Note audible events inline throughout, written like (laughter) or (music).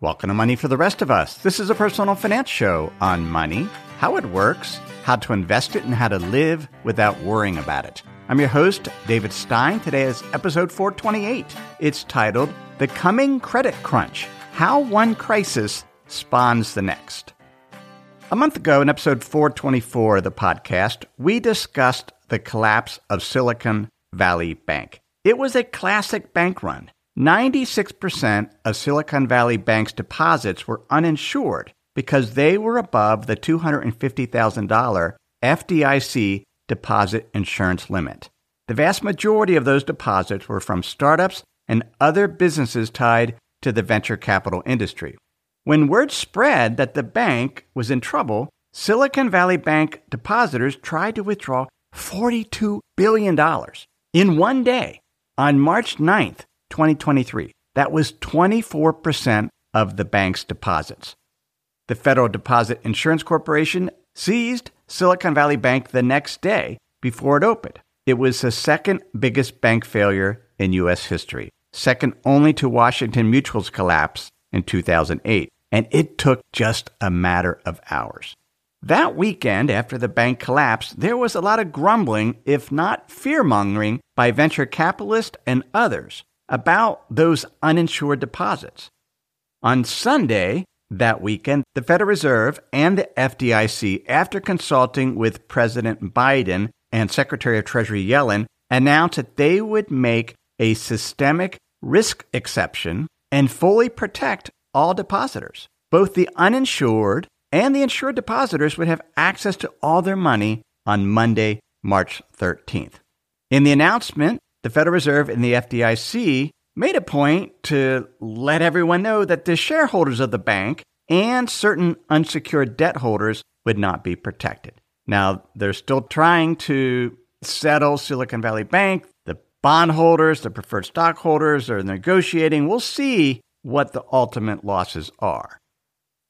Welcome to Money for the Rest of Us. This is a personal finance show on money, how it works, how to invest it, and how to live without worrying about it. I'm your host, David Stein. Today is episode 428. It's titled The Coming Credit Crunch How One Crisis Spawns the Next. A month ago, in episode 424 of the podcast, we discussed the collapse of Silicon Valley Bank. It was a classic bank run. 96% of Silicon Valley Bank's deposits were uninsured because they were above the $250,000 FDIC deposit insurance limit. The vast majority of those deposits were from startups and other businesses tied to the venture capital industry. When word spread that the bank was in trouble, Silicon Valley Bank depositors tried to withdraw $42 billion in one day on March 9th, 2023. That was 24% of the bank's deposits. The Federal Deposit Insurance Corporation seized Silicon Valley Bank the next day before it opened. It was the second biggest bank failure in U.S. history, second only to Washington Mutual's collapse in 2008, and it took just a matter of hours. That weekend, after the bank collapsed, there was a lot of grumbling, if not fear mongering, by venture capitalists and others about those uninsured deposits. On Sunday, that weekend, the Federal Reserve and the FDIC, after consulting with President Biden and Secretary of Treasury Yellen, announced that they would make a systemic risk exception and fully protect all depositors. Both the uninsured and the insured depositors would have access to all their money on Monday, March 13th. In the announcement, the Federal Reserve and the FDIC made a point to let everyone know that the shareholders of the bank and certain unsecured debt holders would not be protected. Now, they're still trying to settle Silicon Valley Bank. The bondholders, the preferred stockholders are negotiating. We'll see what the ultimate losses are.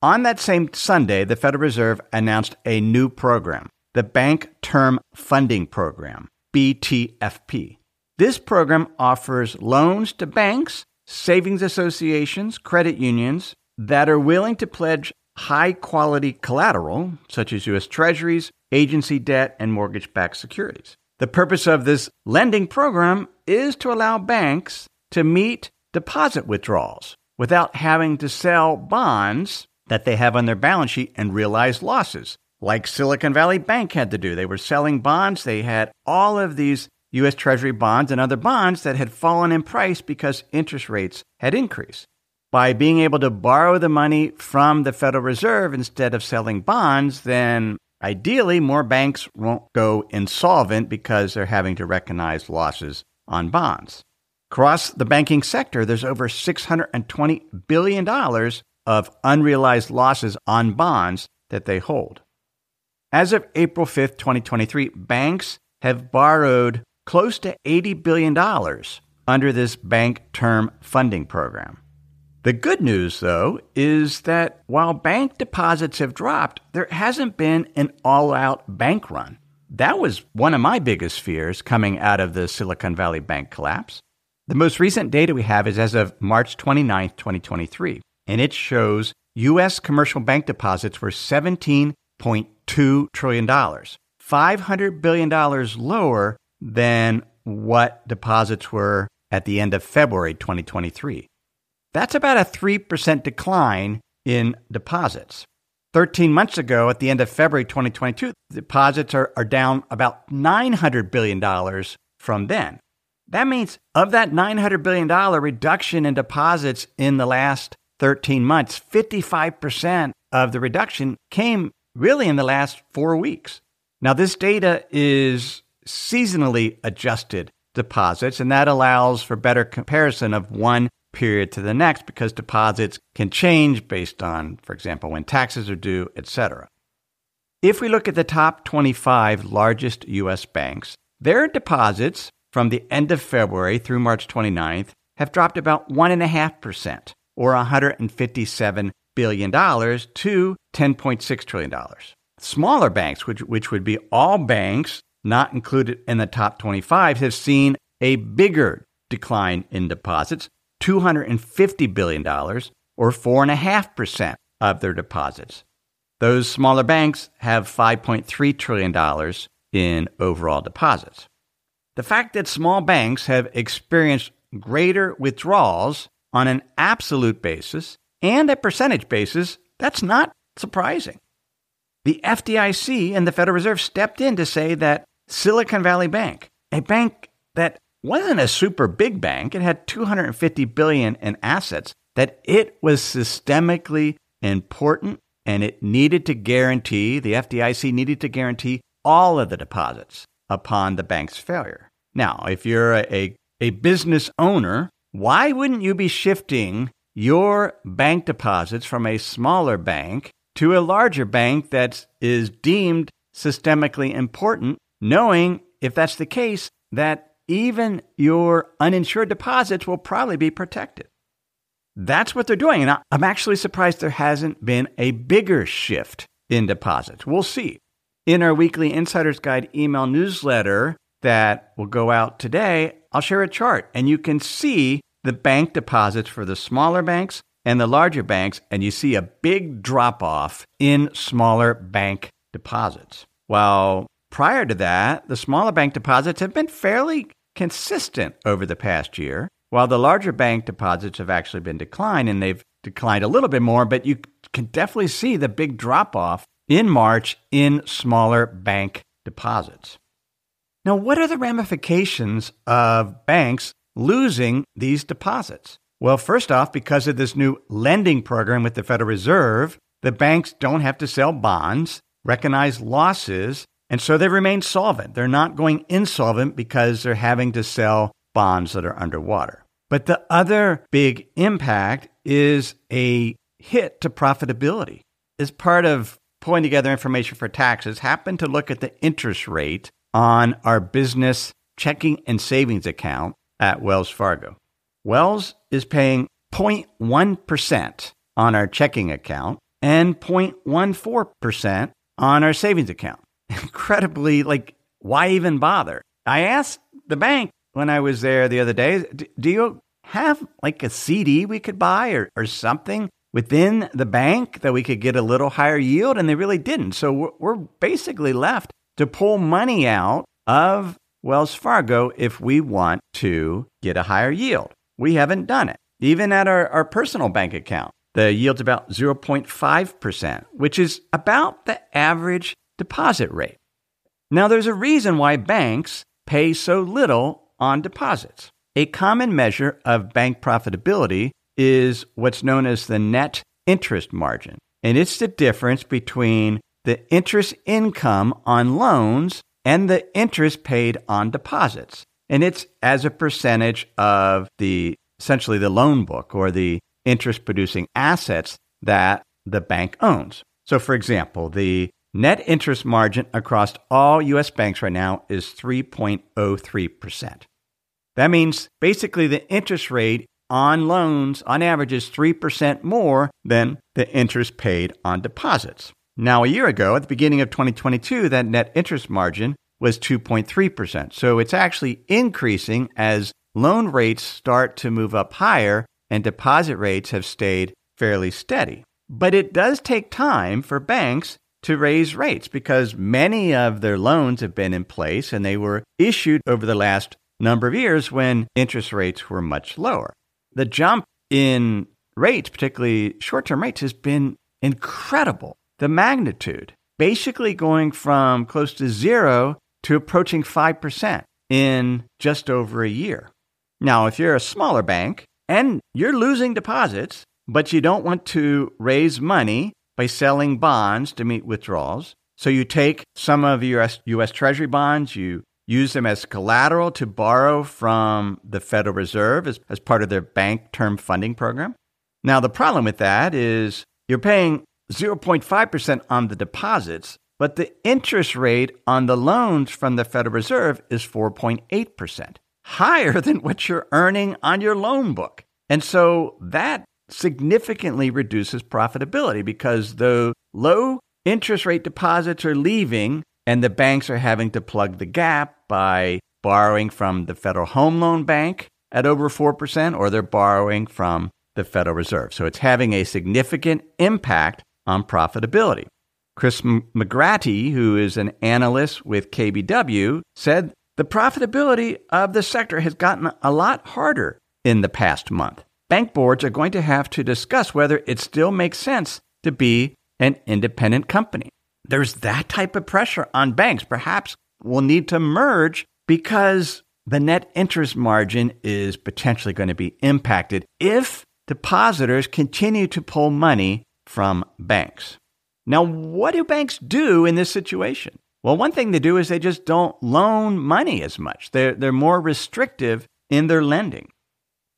On that same Sunday, the Federal Reserve announced a new program, the Bank Term Funding Program, BTFP. This program offers loans to banks, savings associations, credit unions that are willing to pledge high quality collateral, such as U.S. Treasuries, agency debt, and mortgage backed securities. The purpose of this lending program is to allow banks to meet deposit withdrawals without having to sell bonds that they have on their balance sheet and realize losses, like Silicon Valley Bank had to do. They were selling bonds, they had all of these U.S. Treasury bonds and other bonds that had fallen in price because interest rates had increased. By being able to borrow the money from the Federal Reserve instead of selling bonds, then ideally more banks won't go insolvent because they're having to recognize losses on bonds. Across the banking sector, there's over $620 billion of unrealized losses on bonds that they hold. As of April 5th, 2023, banks have borrowed close to $80 billion under this bank term funding program. The good news, though, is that while bank deposits have dropped, there hasn't been an all out bank run. That was one of my biggest fears coming out of the Silicon Valley Bank collapse. The most recent data we have is as of March 29, 2023, and it shows U.S. commercial bank deposits were $17.2 trillion, $500 billion lower than what deposits were at the end of February 2023. That's about a 3% decline in deposits. 13 months ago, at the end of February 2022, deposits are, are down about $900 billion from then. That means of that $900 billion reduction in deposits in the last 13 months, 55% of the reduction came really in the last four weeks. Now, this data is seasonally adjusted deposits, and that allows for better comparison of one period to the next because deposits can change based on, for example, when taxes are due, etc. If we look at the top 25 largest U.S. banks, their deposits from the end of February through March 29th have dropped about 1.5%, or $157 billion, to $10.6 trillion. Smaller banks, which, which would be all banks not included in the top 25, have seen a bigger decline in deposits, $250 billion, or 4.5% of their deposits. Those smaller banks have $5.3 trillion in overall deposits. The fact that small banks have experienced greater withdrawals on an absolute basis and a percentage basis, that's not surprising. The FDIC and the Federal Reserve stepped in to say that Silicon Valley Bank, a bank that wasn't a super big bank, it had 250 billion in assets, that it was systemically important and it needed to guarantee, the FDIC needed to guarantee all of the deposits upon the bank's failure. Now, if you're a, a business owner, why wouldn't you be shifting your bank deposits from a smaller bank to a larger bank that is deemed systemically important, knowing if that's the case, that even your uninsured deposits will probably be protected. That's what they're doing. And I'm actually surprised there hasn't been a bigger shift in deposits. We'll see. In our weekly Insider's Guide email newsletter that will go out today, I'll share a chart and you can see the bank deposits for the smaller banks and the larger banks, and you see a big drop off in smaller bank deposits. While prior to that, the smaller bank deposits have been fairly consistent over the past year, while the larger bank deposits have actually been declined and they've declined a little bit more, but you can definitely see the big drop off in March in smaller bank deposits. Now, what are the ramifications of banks losing these deposits? Well, first off, because of this new lending program with the Federal Reserve, the banks don't have to sell bonds, recognize losses, and so they remain solvent. They're not going insolvent because they're having to sell bonds that are underwater. But the other big impact is a hit to profitability. As part of pulling together information for taxes, happen to look at the interest rate on our business checking and savings account at Wells Fargo. Wells is paying 0.1% on our checking account and 0.14% on our savings account. Incredibly, like, why even bother? I asked the bank when I was there the other day, do you have like a CD we could buy or, or something within the bank that we could get a little higher yield? And they really didn't. So we're, we're basically left to pull money out of Wells Fargo if we want to get a higher yield. We haven't done it. Even at our, our personal bank account, the yield's about 0.5%, which is about the average deposit rate. Now, there's a reason why banks pay so little on deposits. A common measure of bank profitability is what's known as the net interest margin, and it's the difference between the interest income on loans and the interest paid on deposits. And it's as a percentage of the essentially the loan book or the interest producing assets that the bank owns. So, for example, the net interest margin across all US banks right now is 3.03%. That means basically the interest rate on loans on average is 3% more than the interest paid on deposits. Now, a year ago, at the beginning of 2022, that net interest margin was 2.3%. So it's actually increasing as loan rates start to move up higher and deposit rates have stayed fairly steady. But it does take time for banks to raise rates because many of their loans have been in place and they were issued over the last number of years when interest rates were much lower. The jump in rates, particularly short term rates, has been incredible. The magnitude, basically going from close to zero to approaching 5% in just over a year. Now, if you're a smaller bank and you're losing deposits, but you don't want to raise money by selling bonds to meet withdrawals, so you take some of your US, US Treasury bonds, you use them as collateral to borrow from the Federal Reserve as, as part of their bank term funding program. Now, the problem with that is you're paying 0.5% on the deposits, but the interest rate on the loans from the Federal Reserve is 4.8%, higher (laughs) than what you're earning on your loan book. And so that significantly reduces profitability because the low interest rate deposits are leaving and the banks are having to plug the gap by borrowing from the Federal Home Loan Bank at over 4%, or they're borrowing from the Federal Reserve. So it's having a significant impact on profitability. Chris McGratty, who is an analyst with KBW, said the profitability of the sector has gotten a lot harder in the past month. Bank boards are going to have to discuss whether it still makes sense to be an independent company. There's that type of pressure on banks. Perhaps we'll need to merge because the net interest margin is potentially going to be impacted if depositors continue to pull money from banks. Now, what do banks do in this situation? Well, one thing they do is they just don't loan money as much. They're, they're more restrictive in their lending.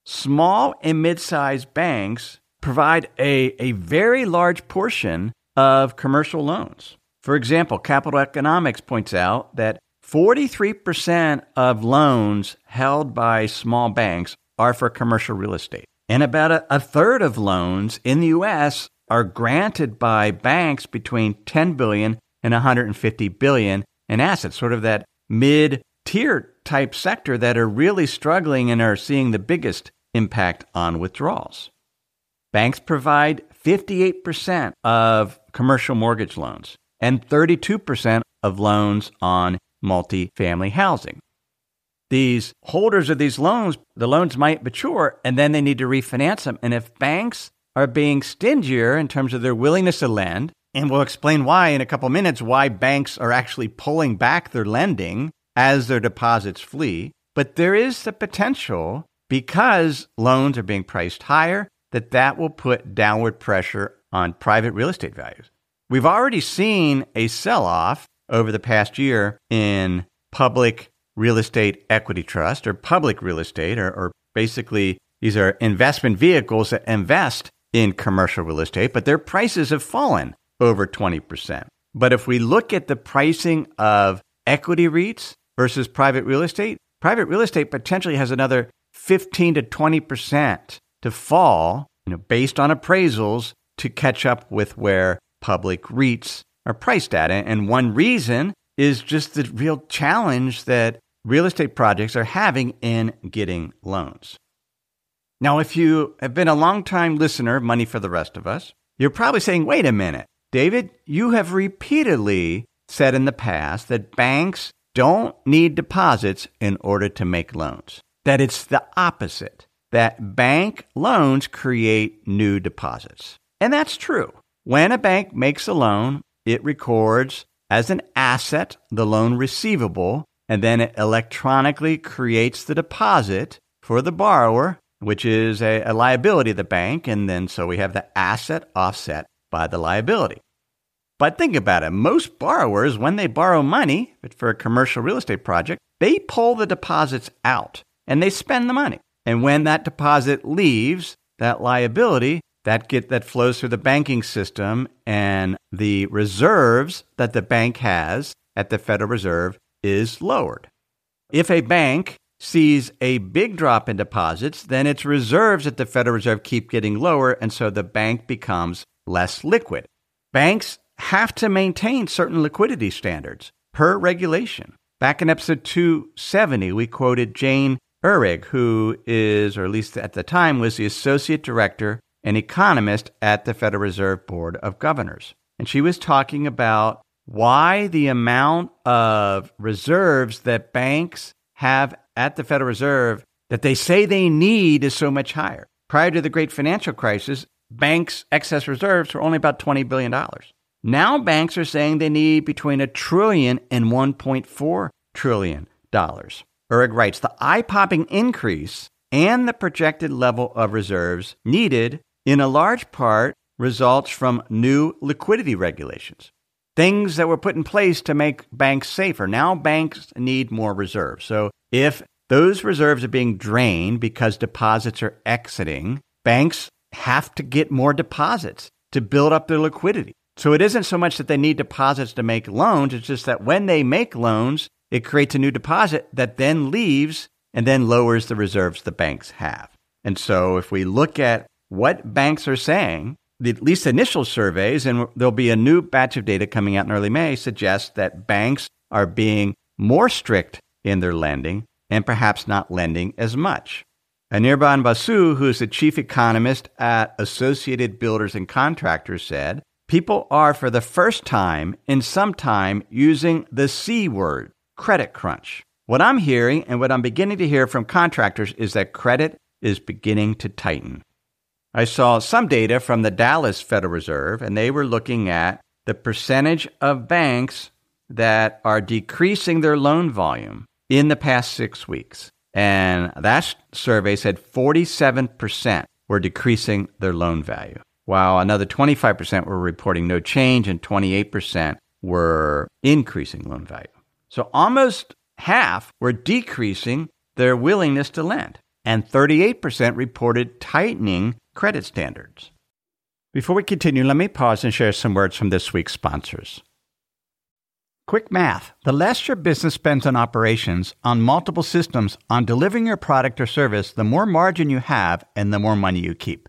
Small and mid sized banks provide a, a very large portion of commercial loans. For example, Capital Economics points out that 43% of loans held by small banks are for commercial real estate. And about a, a, third of loans in the US are granted by banks between 10 billion and 150 billion in assets, sort of that mid tier type sector that are really struggling and are seeing the biggest impact on withdrawals. Banks provide 58% of commercial mortgage loans and 32% of loans on multifamily housing. These holders of these loans, the loans might mature and then they need to refinance them. And if banks are being stingier in terms of their willingness to lend, and we'll explain why in a couple minutes why banks are actually pulling back their lending as their deposits flee. But there is the potential because loans are being priced higher that that will put downward pressure on private real estate values. We've already seen a sell off over the past year in public real estate equity trust or public real estate, or, or basically these are investment vehicles that invest in commercial real estate, but their prices have fallen over 20%. But if we look at the pricing of equity REITs versus private real estate, private real estate potentially has another 15 to 20% to fall, you know, based on appraisals to catch up with where public REITs are priced at. And one reason is just the real challenge that real estate projects are having in getting loans. Now, if you have been a long-time listener of Money for the Rest of Us, you're probably saying, wait a minute, David, you have repeatedly said in the past that banks don't need deposits in order to make loans, that it's the opposite, that bank loans create new deposits. And that's true. When a bank makes a loan, it records as an asset the loan receivable, and then it electronically creates the deposit for the borrower, which is a, a, liability of the bank. And then so we have the asset offset by the liability. But think about it most borrowers, when they borrow money for a commercial real estate project, they pull the deposits out and they spend the money. And when that deposit leaves, that liability that get that flows through the banking system and the reserves that the bank has at the Federal Reserve is lowered. If a bank sees a big drop in deposits, then its reserves at the Federal Reserve keep getting lower, and so the bank becomes less liquid. Banks have to maintain certain liquidity standards per regulation. Back in episode 270, we quoted Jane Ihrig, who is, or at least at the time, was the associate director and economist at the Federal Reserve Board of Governors. And she was talking about why the amount of reserves that banks have at the Federal Reserve that they say they need is so much higher. Prior to the great financial crisis, banks' excess reserves were only about $20 billion. Now banks are saying they need between a trillion $1.4 trillion. Ihrig writes the eye popping increase and the projected level of reserves needed in a large part results from new liquidity regulations. things that were put in place to make banks safer. Now banks need more reserves. So if those reserves are being drained because deposits are exiting, banks have to get more deposits to build up their liquidity. So it isn't so much that they need deposits to make loans, it's just that when they make loans, it creates a new deposit that then leaves and then lowers the reserves the banks have. And so if we look at what banks are saying, the, at least initial surveys, and there'll be a new batch of data coming out in early May, suggest that banks are being more strict in their lending and perhaps not lending as much. Anirban Basu, who is the chief economist at Associated Builders and Contractors, said, People are for the first time in some time using the C word, credit crunch. What I'm hearing and what I'm beginning to hear from contractors is that credit is beginning to tighten. I saw some data from the Dallas Federal Reserve, and they were looking at the percentage of banks that are decreasing their loan volume in the past six weeks. And that survey said 47% were decreasing their loan value, while another 25% were reporting no change and 28% were increasing loan value. So almost half were decreasing their willingness to lend, and 38% reported tightening credit standards. Before we continue, let me pause and share some words from this week's sponsors. Quick math the less your business spends on operations, on multiple systems, on delivering your product or service, the more margin you have and the more money you keep.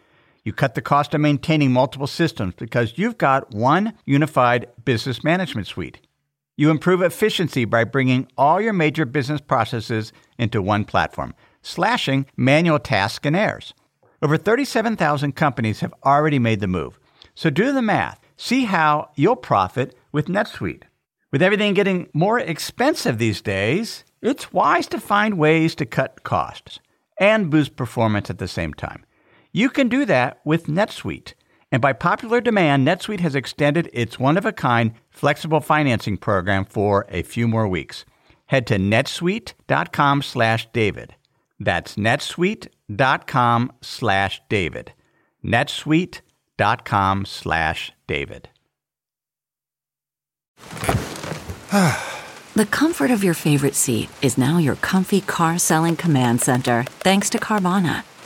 You cut the cost of maintaining multiple systems because you've got one unified business management suite. You improve efficiency by bringing all your major business processes into one platform, slashing manual tasks and errors. Over 37,000 companies have already made the move. So do the math. See how you'll profit with NetSuite. With everything getting more expensive these days, it's wise to find ways to cut costs and boost performance at the same time. You can do that with NetSuite. And by popular demand, NetSuite has extended its one of a kind flexible financing program for a few more weeks. Head to netsuite.com slash David. That's netsuite.com slash David. netsuite.com slash David. the comfort of your favorite seat is now your comfy car selling command center, thanks to Carvana.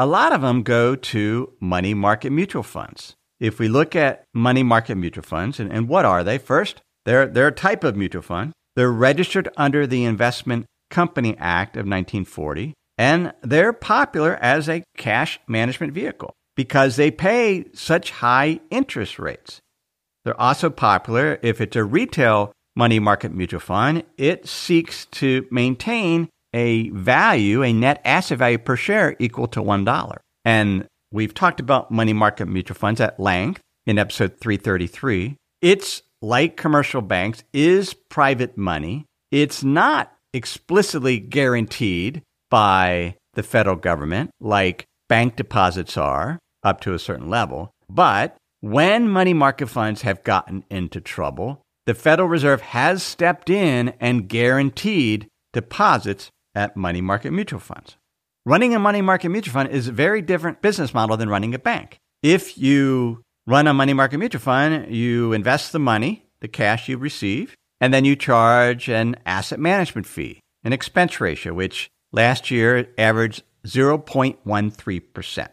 A lot of them go to money market mutual funds. If we look at money market mutual funds, and, and what are they? First, they're, they're a type of mutual fund. They're registered under the Investment Company Act of 1940, and they're popular as a cash management vehicle because they pay such high interest rates. They're also popular if it's a retail money market mutual fund, it seeks to maintain a value, a net asset value per share equal to $1. And we've talked about money market mutual funds at length in episode 333. It's like commercial banks, is private money. It's not explicitly guaranteed by the federal government like bank deposits are up to a certain level. But when money market funds have gotten into trouble, the Federal Reserve has stepped in and guaranteed deposits at money market mutual funds. Running a money market mutual fund is a very different business model than running a bank. If you run a money market mutual fund, you invest the money, the cash you receive, and then you charge an asset management fee, an expense ratio, which last year averaged 0.13%.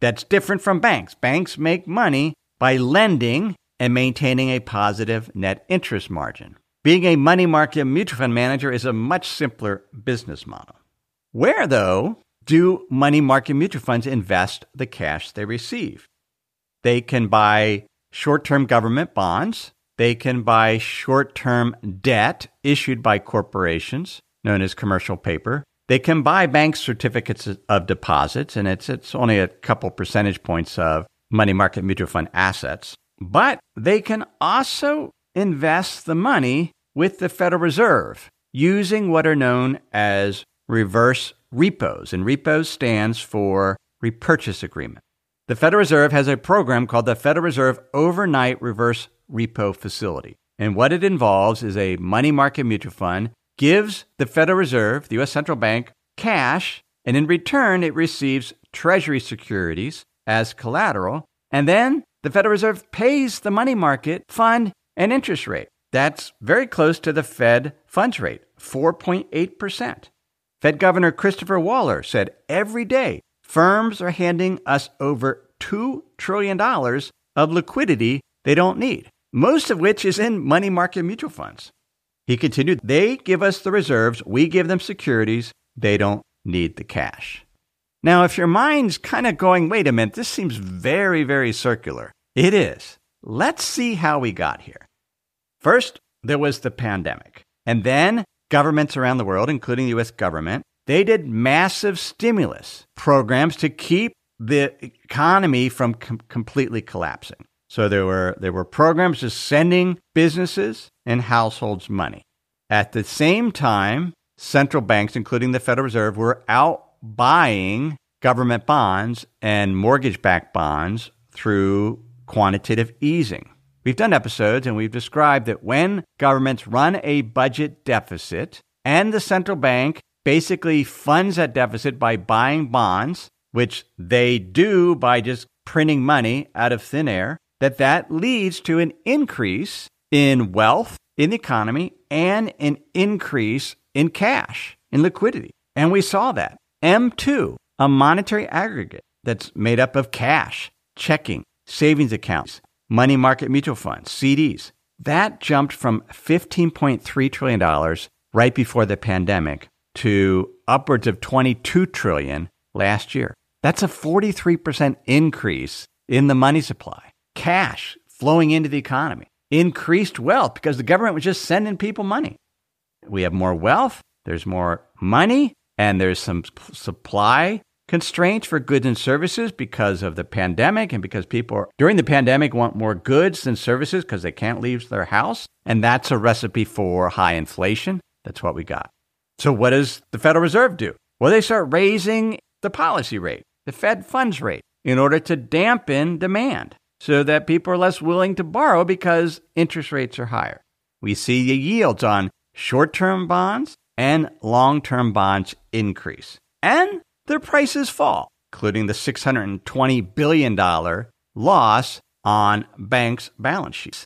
That's different from banks. Banks make money by lending and maintaining a positive net interest margin. Being a money market mutual fund manager is a much simpler business model. Where, though, do money market mutual funds invest the cash they receive? They can buy short term government bonds, they can buy short term debt issued by corporations, known as commercial paper. They can buy bank certificates of deposits, and it's, it's only a couple percentage points of money market mutual fund assets. But they can also invest the money with the Federal Reserve using what are known as reverse repos. And repos stands for repurchase agreement. The Federal Reserve has a program called the Federal Reserve Overnight Reverse Repo Facility. And what it involves is a money market mutual fund gives the Federal Reserve, the US Central Bank, cash, and in return it receives treasury securities as collateral, and then the Federal Reserve pays the money market fund an interest rate. That's very close to the Fed funds rate, 4.8%. Fed Governor Christopher Waller said every day firms are handing us over $2 trillion of liquidity they don't need, most of which is in money market mutual funds. He continued, they give us the reserves, we give them securities, they don't need the cash. Now, if your mind's kind of going, wait a minute, this seems very, very circular, it is. Let's see how we got here. First, there was the pandemic. And then governments around the world, including the US government, they did massive stimulus programs to keep the economy from com- completely collapsing. So there were there were programs just sending businesses and households money. At the same time, central banks, including the Federal Reserve, were out buying government bonds and mortgage-backed bonds through quantitative easing. We've done episodes and we've described that when governments run a budget deficit and the central bank basically funds that deficit by buying bonds, which they do by just printing money out of thin air, that that leads to an increase in wealth in the economy and an increase in cash, in liquidity. And we saw that. M2, a monetary aggregate that's made up of cash, checking, savings accounts, money market mutual funds, CDs. That jumped from $15.3 trillion right before the pandemic to upwards of 22 trillion last year. That's a 43% increase in the money supply. Cash flowing into the economy. Increased wealth because the government was just sending people money. We have more wealth, there's more money, and there's some supply constraints for goods and services because of the pandemic and because people during the pandemic want more goods than services because they can't leave their house. And that's a recipe for high inflation. That's what we got. So, what does the Federal Reserve do? Well, they start raising the policy rate, the Fed funds rate, in order to dampen demand so that people are less willing to borrow because interest rates are higher. We see the yields on short term bonds and long term bonds increase. And their prices fall, including the $620 billion loss on banks' balance sheets.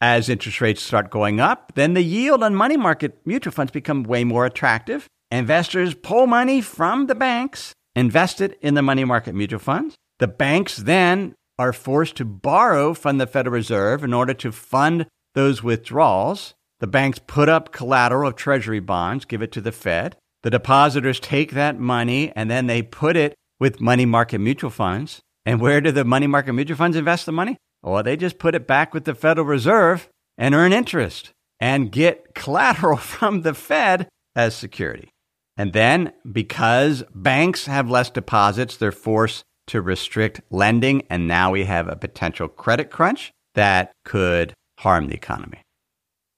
As interest rates start going up, then the yield on money market mutual funds become way more attractive. Investors pull money from the banks, invest it in the money market mutual funds. The banks then are forced to borrow from the Federal Reserve in order to fund those withdrawals. The banks put up collateral of treasury bonds, give it to the Fed. The depositors take that money and then they put it with money market mutual funds. And where do the money market mutual funds invest the money? Well, they just put it back with the Federal Reserve and earn interest and get collateral (laughs) from the Fed as security. And then, because banks have less deposits, they're forced to restrict lending. And now we have a potential credit crunch that could harm the economy.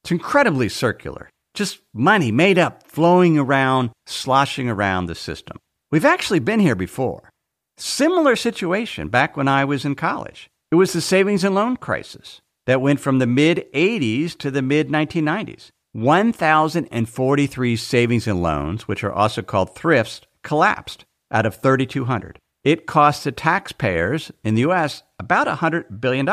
It's incredibly circular just money made up, flowing around, sloshing around the system. We've actually been here before. Similar situation back when I was in college. It was the savings and loan crisis that went from the mid 80s to the mid 1990s. 1,043 savings and loans, which are also called thrifts, collapsed out of 3,200. It cost the taxpayers in the US about $100 billion.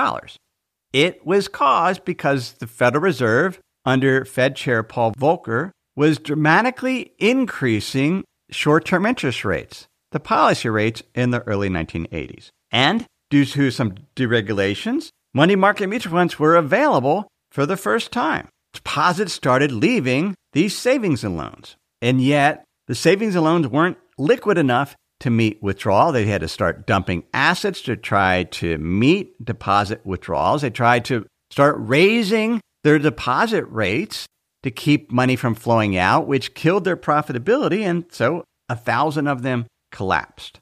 It was caused because the Federal Reserve under Fed Chair Paul Volcker was dramatically increasing short term interest rates, the policy rates in the early 1980s. And due to some deregulations, money market mutual funds were available for the first time. Deposits started leaving these savings and loans. And yet, the savings and loans weren't liquid enough to meet withdrawal. They had to start dumping assets to try to meet deposit withdrawals. They tried to start raising their deposit rates to keep money from flowing out, which killed their profitability. And so a thousand of them collapsed.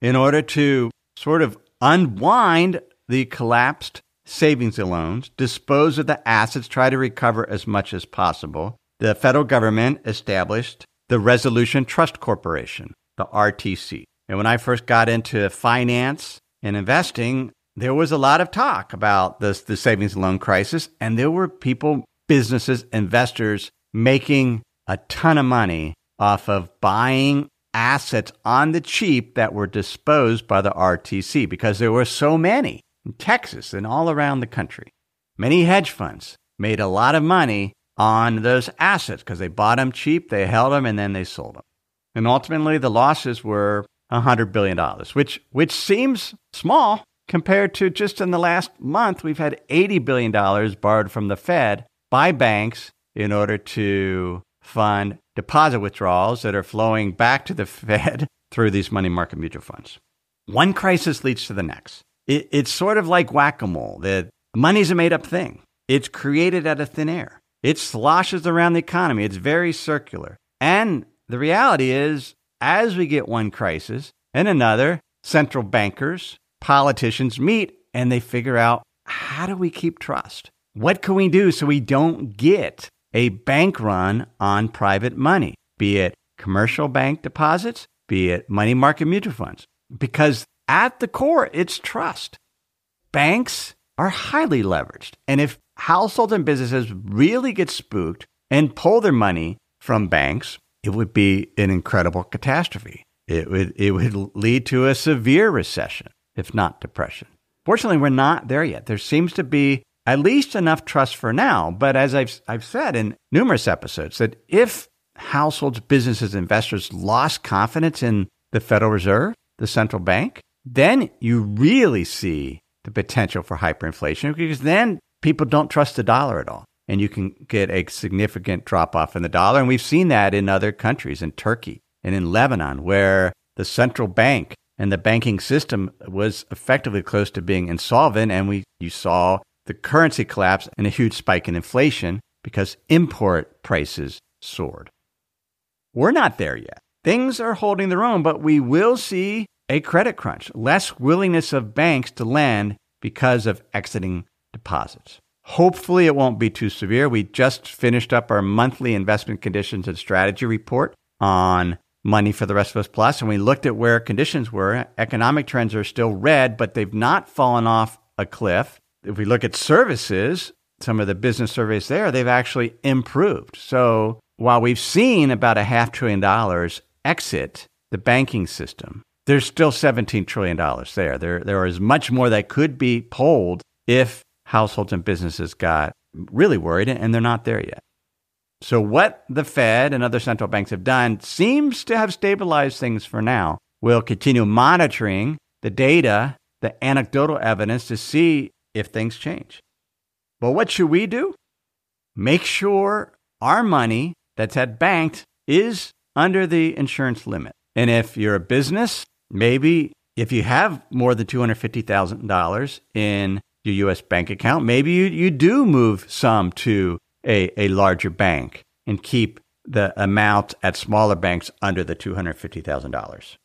In order to sort of unwind the collapsed savings and loans, dispose of the assets, try to recover as much as possible, the federal government established the Resolution Trust Corporation, the RTC. And when I first got into finance and investing, there was a lot of talk about this, the savings and loan crisis, and there were people, businesses, investors making a ton of money off of buying assets on the cheap that were disposed by the RTC because there were so many in Texas and all around the country. Many hedge funds made a lot of money on those assets because they bought them cheap, they held them, and then they sold them. And ultimately, the losses were $100 billion, which, which seems small compared to just in the last month, we've had $80 billion borrowed from the Fed by banks in order to fund deposit withdrawals that are flowing back to the (laughs) Fed through these money market mutual funds. One crisis leads to the next. It, it's sort of like whack a mole. The money's a made up thing, it's created out of thin air. It sloshes around the economy. It's very circular. And the reality is, as we get one crisis and another, central bankers, politicians meet and they figure out how do we keep trust? What can we do so we don't get a bank run on private money, be it commercial bank deposits, be it money market mutual funds? Because at the core, it's trust. Banks are highly leveraged. And if households and businesses really get spooked and pull their money from banks, it would be an incredible catastrophe. It would, it would lead to a severe recession, if not depression. Fortunately, we're not there yet. There seems to be at least enough trust for now. But as I've, I've said in numerous episodes, that if households, businesses, investors lost confidence in the Federal Reserve, the central bank, then you really see the potential for hyperinflation because then people don't trust the dollar at all. And you can get a significant drop off in the dollar. And we've seen that in other countries, in Turkey and in Lebanon, where the central bank and the banking system was effectively close to being insolvent. And we, you saw the currency collapse and a huge spike in inflation because import prices soared. We're not there yet. Things are holding their own, but we will see a credit crunch, less willingness of banks to lend because of exiting deposits. Hopefully, it won't be too severe. We just finished up our monthly investment conditions and strategy report on Money for the Rest of Us Plus, and we looked at where conditions were. Economic trends are still red, but they've not fallen off a cliff. If we look at services, some of the business surveys there, they've actually improved. So while we've seen about a half trillion dollars exit the banking system, there's still $17 trillion there. There, there is much more that could be pulled if households and businesses got really worried, and they're not there yet. So, what the Fed and other central banks have done seems to have stabilized things for now. We'll continue monitoring the data, the anecdotal evidence to see if things change. But what should we do? Make sure our money that's at banked is under the insurance limit. And if you're a business, maybe if you have more than $250,000 in your US bank account, maybe you, you do move some to a, a larger bank and keep the amount at smaller banks under the $250,000.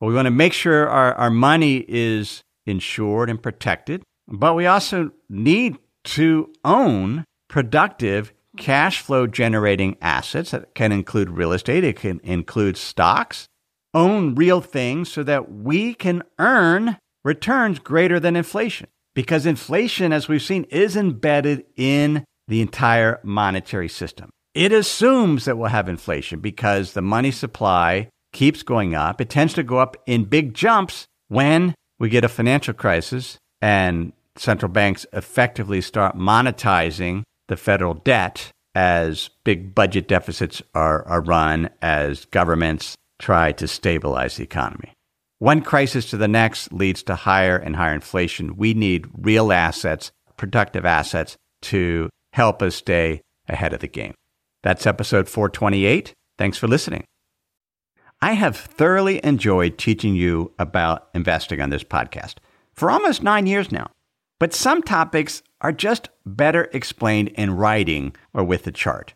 Well, we want to make sure our, our money is insured and protected, but we also need to own productive cash flow generating assets that can include real estate, it can include stocks, own real things so that we can earn returns greater than inflation because inflation, as we've seen, is embedded in the entire monetary system. It assumes that we'll have inflation because the money supply keeps going up. It tends to go up in big jumps when we get a financial crisis and central banks effectively start monetizing the federal debt as big budget deficits are, are run, as governments try to stabilize the economy. One crisis to the next leads to higher and higher inflation. We need real assets, productive assets to help us stay ahead of the game. That's episode 428. Thanks for listening. I have thoroughly enjoyed teaching you about investing on this podcast for almost nine years now. But some topics are just better explained in writing or with a chart.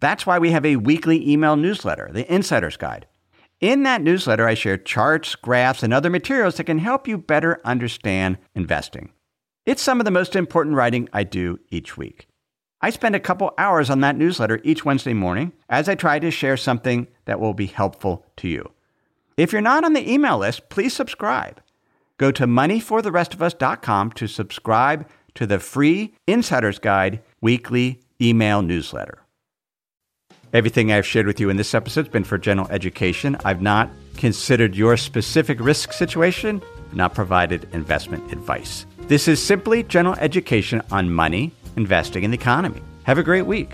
That's why we have a weekly email newsletter, the Insider's Guide. In that newsletter, I share charts, graphs, and other materials that can help you better understand investing. It's some of the most important writing I do each week. I spend a couple hours on that newsletter each Wednesday morning as I try to share something that will be helpful to you. If you're not on the email list, please subscribe. Go to moneyfortherestofus.com to subscribe to the free Insider's Guide weekly email newsletter. Everything I've shared with you in this episode has been for general education. I've not considered your specific risk situation, not provided investment advice. This is simply general education on money, investing, in the economy. Have a great week.